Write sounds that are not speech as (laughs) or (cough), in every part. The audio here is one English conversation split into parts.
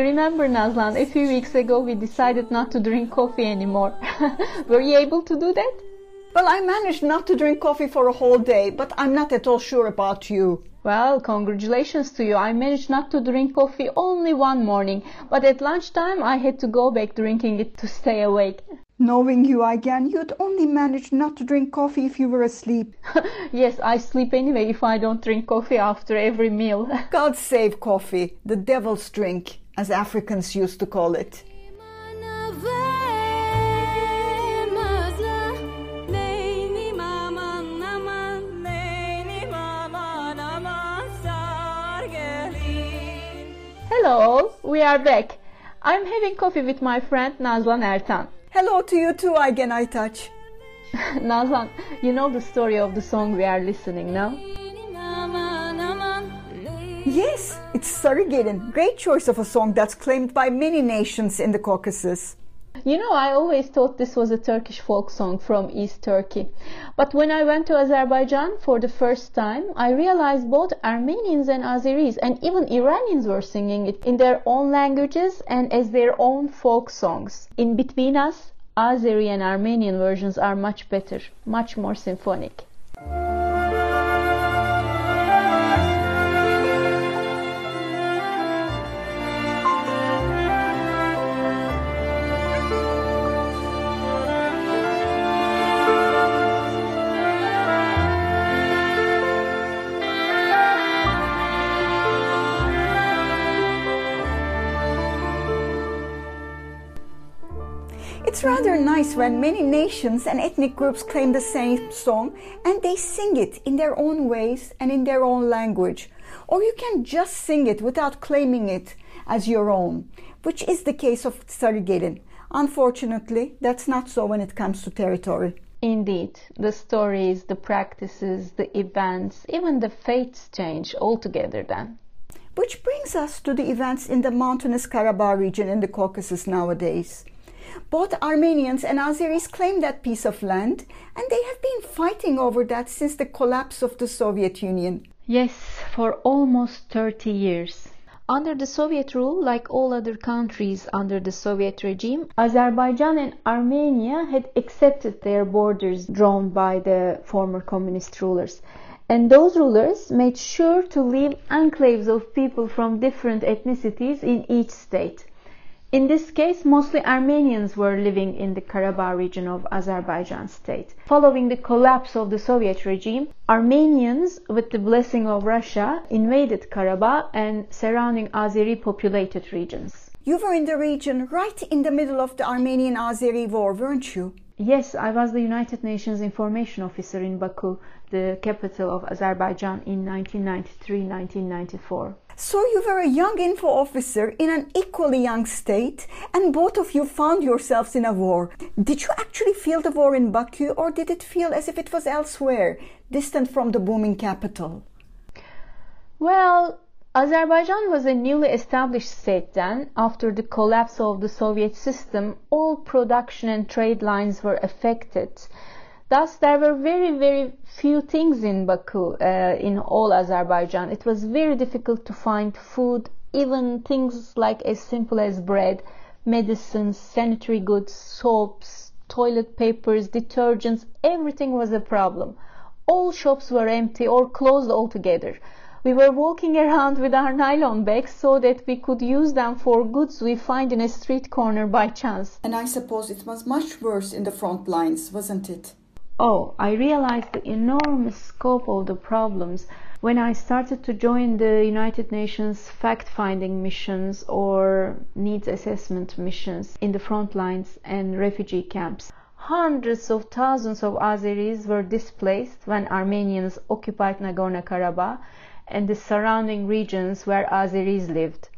You remember, Nazlan, a few weeks ago we decided not to drink coffee anymore. (laughs) Were you able to do that? Well, I managed not to drink coffee for a whole day, but I'm not at all sure about you. Well, congratulations to you. I managed not to drink coffee only one morning, but at lunchtime I had to go back drinking it to stay awake. Knowing you again, you'd only manage not to drink coffee if you were asleep. (laughs) yes, I sleep anyway if I don't drink coffee after every meal. (laughs) God save coffee, the devil's drink, as Africans used to call it. Hello, we are back. I'm having coffee with my friend Nazlan Ertan. Hello to you too, Aygen Aytaç. Nazlan, you know the story of the song we are listening now? Yes, it's Sarıgelin. Great choice of a song that's claimed by many nations in the Caucasus. You know, I always thought this was a Turkish folk song from East Turkey. But when I went to Azerbaijan for the first time, I realized both Armenians and Azeris and even Iranians were singing it in their own languages and as their own folk songs. In between us, Azeri and Armenian versions are much better, much more symphonic. Nice when many nations and ethnic groups claim the same song and they sing it in their own ways and in their own language. Or you can just sing it without claiming it as your own, which is the case of Sarıgelin. Unfortunately, that's not so when it comes to territory. Indeed, the stories, the practices, the events, even the fates change altogether then. Which brings us to the events in the mountainous Karabakh region in the Caucasus nowadays. Both Armenians and Azeris claim that piece of land, and they have been fighting over that since the collapse of the Soviet Union. Yes, for almost 30 years. Under the Soviet rule, like all other countries under the Soviet regime, Azerbaijan and Armenia had accepted their borders drawn by the former communist rulers. And those rulers made sure to leave enclaves of people from different ethnicities in each state. In this case, mostly Armenians were living in the Karabakh region of Azerbaijan state. Following the collapse of the Soviet regime, Armenians, with the blessing of Russia, invaded Karabakh and surrounding Azeri populated regions. You were in the region right in the middle of the Armenian Azeri war, weren't you? Yes, I was the United Nations Information Officer in Baku, the capital of Azerbaijan, in 1993 1994. So you were a young info officer in an equally young state, and both of you found yourselves in a war. Did you actually feel the war in Baku, or did it feel as if it was elsewhere, distant from the booming capital? Well, Azerbaijan was a newly established state then. After the collapse of the Soviet system, all production and trade lines were affected. Thus, there were very, very few things in Baku, uh, in all Azerbaijan. It was very difficult to find food, even things like as simple as bread, medicines, sanitary goods, soaps, toilet papers, detergents, everything was a problem. All shops were empty or closed altogether. We were walking (laughs) around with our nylon bags so that we could use them for goods we find in a street corner by chance. And I suppose it was much worse in the front lines, wasn't it? Oh, I realized the enormous scope of the problems when I started to join the United Nations fact finding missions or needs assessment missions in the front lines and refugee camps. Hundreds of thousands of Azeris were displaced when Armenians occupied Nagorno Karabakh and the surrounding regions where Azeris lived.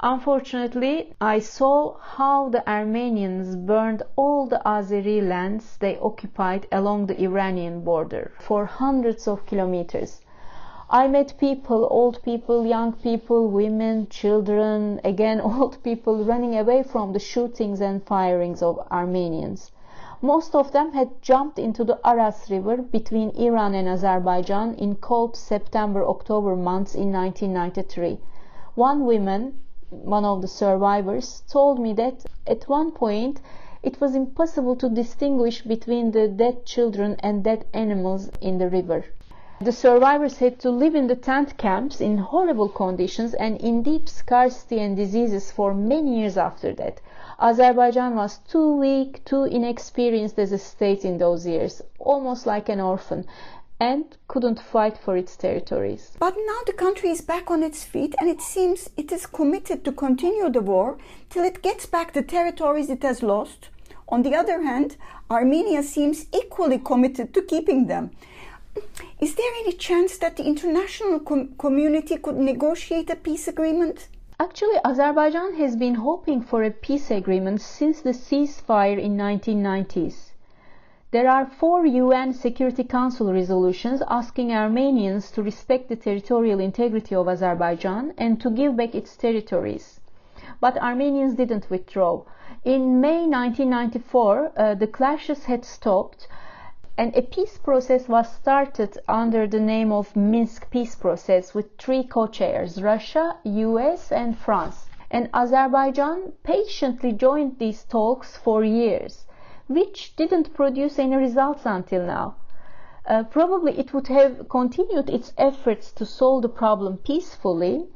Unfortunately, I saw how the Armenians burned all the Azeri lands they occupied along the Iranian border for hundreds of kilometers. I met people, old people, young people, women, children, again (laughs) old people running away from the shootings and firings of Armenians. Most of them had jumped into the Aras River between Iran and Azerbaijan in cold September October months in 1993. One woman one of the survivors, told me that at one point it was impossible to distinguish between the dead children and dead animals in the river. The survivors had to live in the tent camps in horrible conditions and in deep scarcity and diseases for many years after that. Azerbaijan was too weak, too inexperienced as a state in those years, almost like an orphan, and couldn't fight for its territories. But now the country is back on its feet and it seems it is committed to continue the war till it gets back the territories it has lost. On the other hand, Armenia seems equally committed to keeping them. Is there any chance that the international com- community could negotiate a peace agreement? Actually, Azerbaijan has been hoping for a peace agreement since the ceasefire in 1990s. There are four UN Security Council resolutions asking Armenians to respect the territorial integrity of Azerbaijan and to give back its territories. But Armenians didn't withdraw. In May 1994, uh, the clashes had stopped and a peace process was started under the name of Minsk Peace Process with three co-chairs, Russia, US and France. And Azerbaijan patiently joined these talks for years, which didn't produce any results until now. Uh, probably it would have continued its efforts to solve the problem peacefully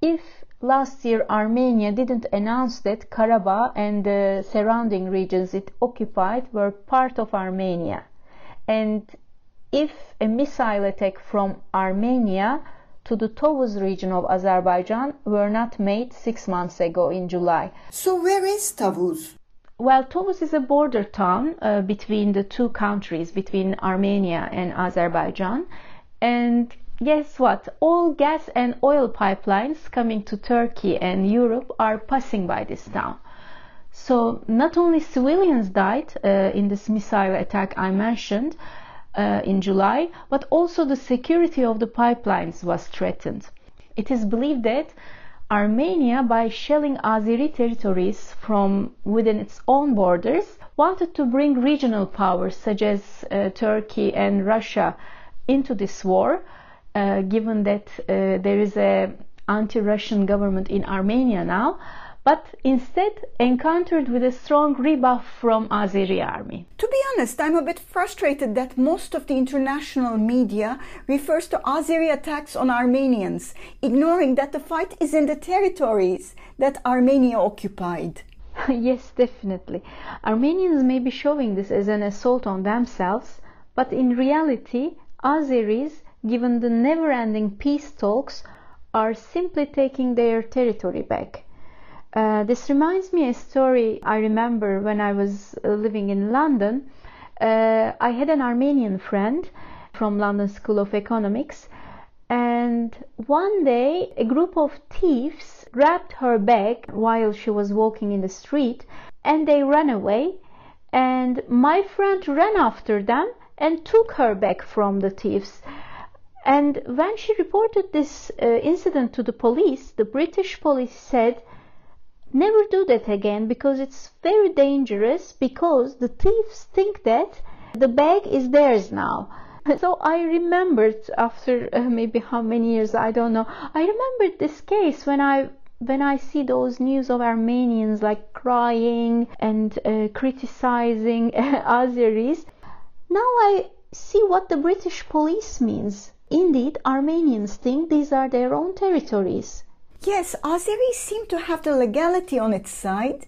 if last year Armenia didn't announce that Karabakh and the surrounding regions it occupied were part of Armenia and if a missile attack from Armenia to the Tovuz region of Azerbaijan were not made six months ago in July. So, where is Tovuz? Well, Tovuz is a border town uh, between the two countries, between Armenia and Azerbaijan. And guess what? All gas and oil pipelines coming to Turkey and Europe are passing by this town. So not only civilians died uh, in this missile attack I mentioned uh, in July, but also the security of the pipelines was threatened. It is believed that Armenia, by shelling Azeri territories from within its own borders, wanted to bring regional powers such as uh, Turkey and Russia into this war, uh, given that uh, there is a anti-Russian government in Armenia now but instead encountered with a strong rebuff from Azeri army. To be honest, I'm a bit frustrated that most of the international media refers to Azeri attacks on Armenians, ignoring that the fight is in the territories that Armenia occupied. (laughs) yes, definitely. Armenians may be showing this as an assault on themselves, but in reality, Azeris, given the never ending peace talks, are simply taking their territory back. Uh, this reminds me a story I remember when I was uh, living in London. Uh, I had an Armenian friend from London School of Economics, and one day a group of thieves grabbed her bag while she was walking in the street and they ran away. And my friend ran after them and took her bag from the thieves. And when she reported this uh, incident to the police, the British police said never do that again because it's very dangerous because the thieves think that the bag is theirs now. (laughs) So I remembered after uh, maybe how many years I don't know. I remembered this case when I when I see those news of Armenians like crying and uh, criticizing (laughs) Azeris. Now I see what the British police means. Indeed, Armenians think these are their own territories. Yes, Azeris seem to have the legality on its side,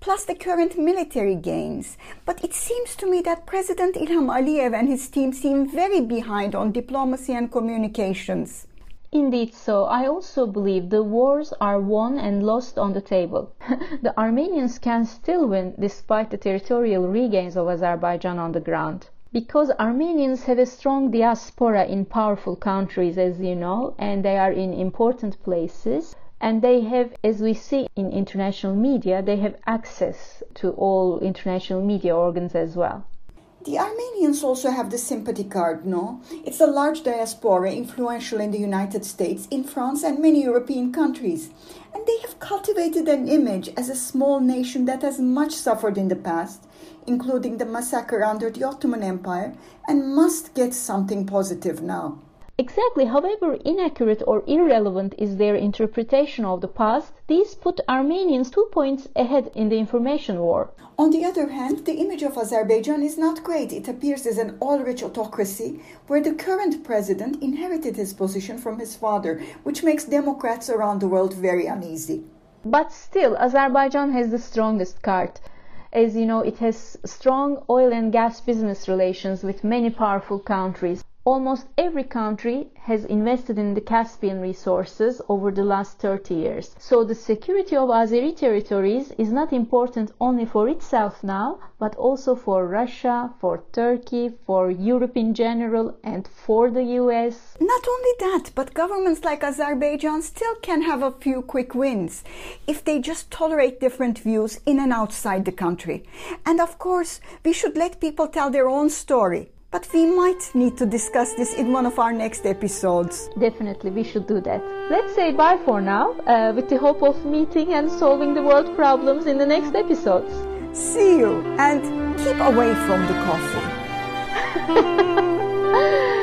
plus the current military gains. But it seems to me that President Ilham Aliyev and his team seem very behind on diplomacy and communications. Indeed, so. I also believe the wars are won and lost on the table. (laughs) the Armenians can still win despite the territorial regains of Azerbaijan on the ground because Armenians have a strong diaspora in powerful countries, as you know, and they are in important places. And they have, as we see in international media, they have access to all international media organs as well. The Armenians also have the sympathy card, no? It's a large diaspora, influential in the United States, in France, and many European countries. And they have cultivated an image as a small nation that has much suffered in the past including the massacre under the Ottoman Empire, and must get something positive now. Exactly, however inaccurate or irrelevant is their interpretation of the past, these put Armenians two points ahead in the information war. On the other hand, the image of Azerbaijan is not great. It appears as an all rich autocracy where the current president inherited his position from his father, which makes Democrats around the world very uneasy. But still, Azerbaijan has the strongest card. As you know, it has strong oil and gas business relations with many powerful countries. Almost every country has invested in the Caspian resources over the last 30 years. So the security of Azeri territories is not important only for itself now, but also for Russia, for Turkey, for Europe in general, and for the US. Not only that, but governments like Azerbaijan still can have a few quick wins if they just tolerate different views in and outside the country. And of course, we should let people tell their own story but we might need to discuss this in one of our next episodes. Definitely, we should do that. Let's say bye for now, uh, with the hope of meeting and solving the world problems in the next episodes. See you, and keep away from the coffee. (laughs)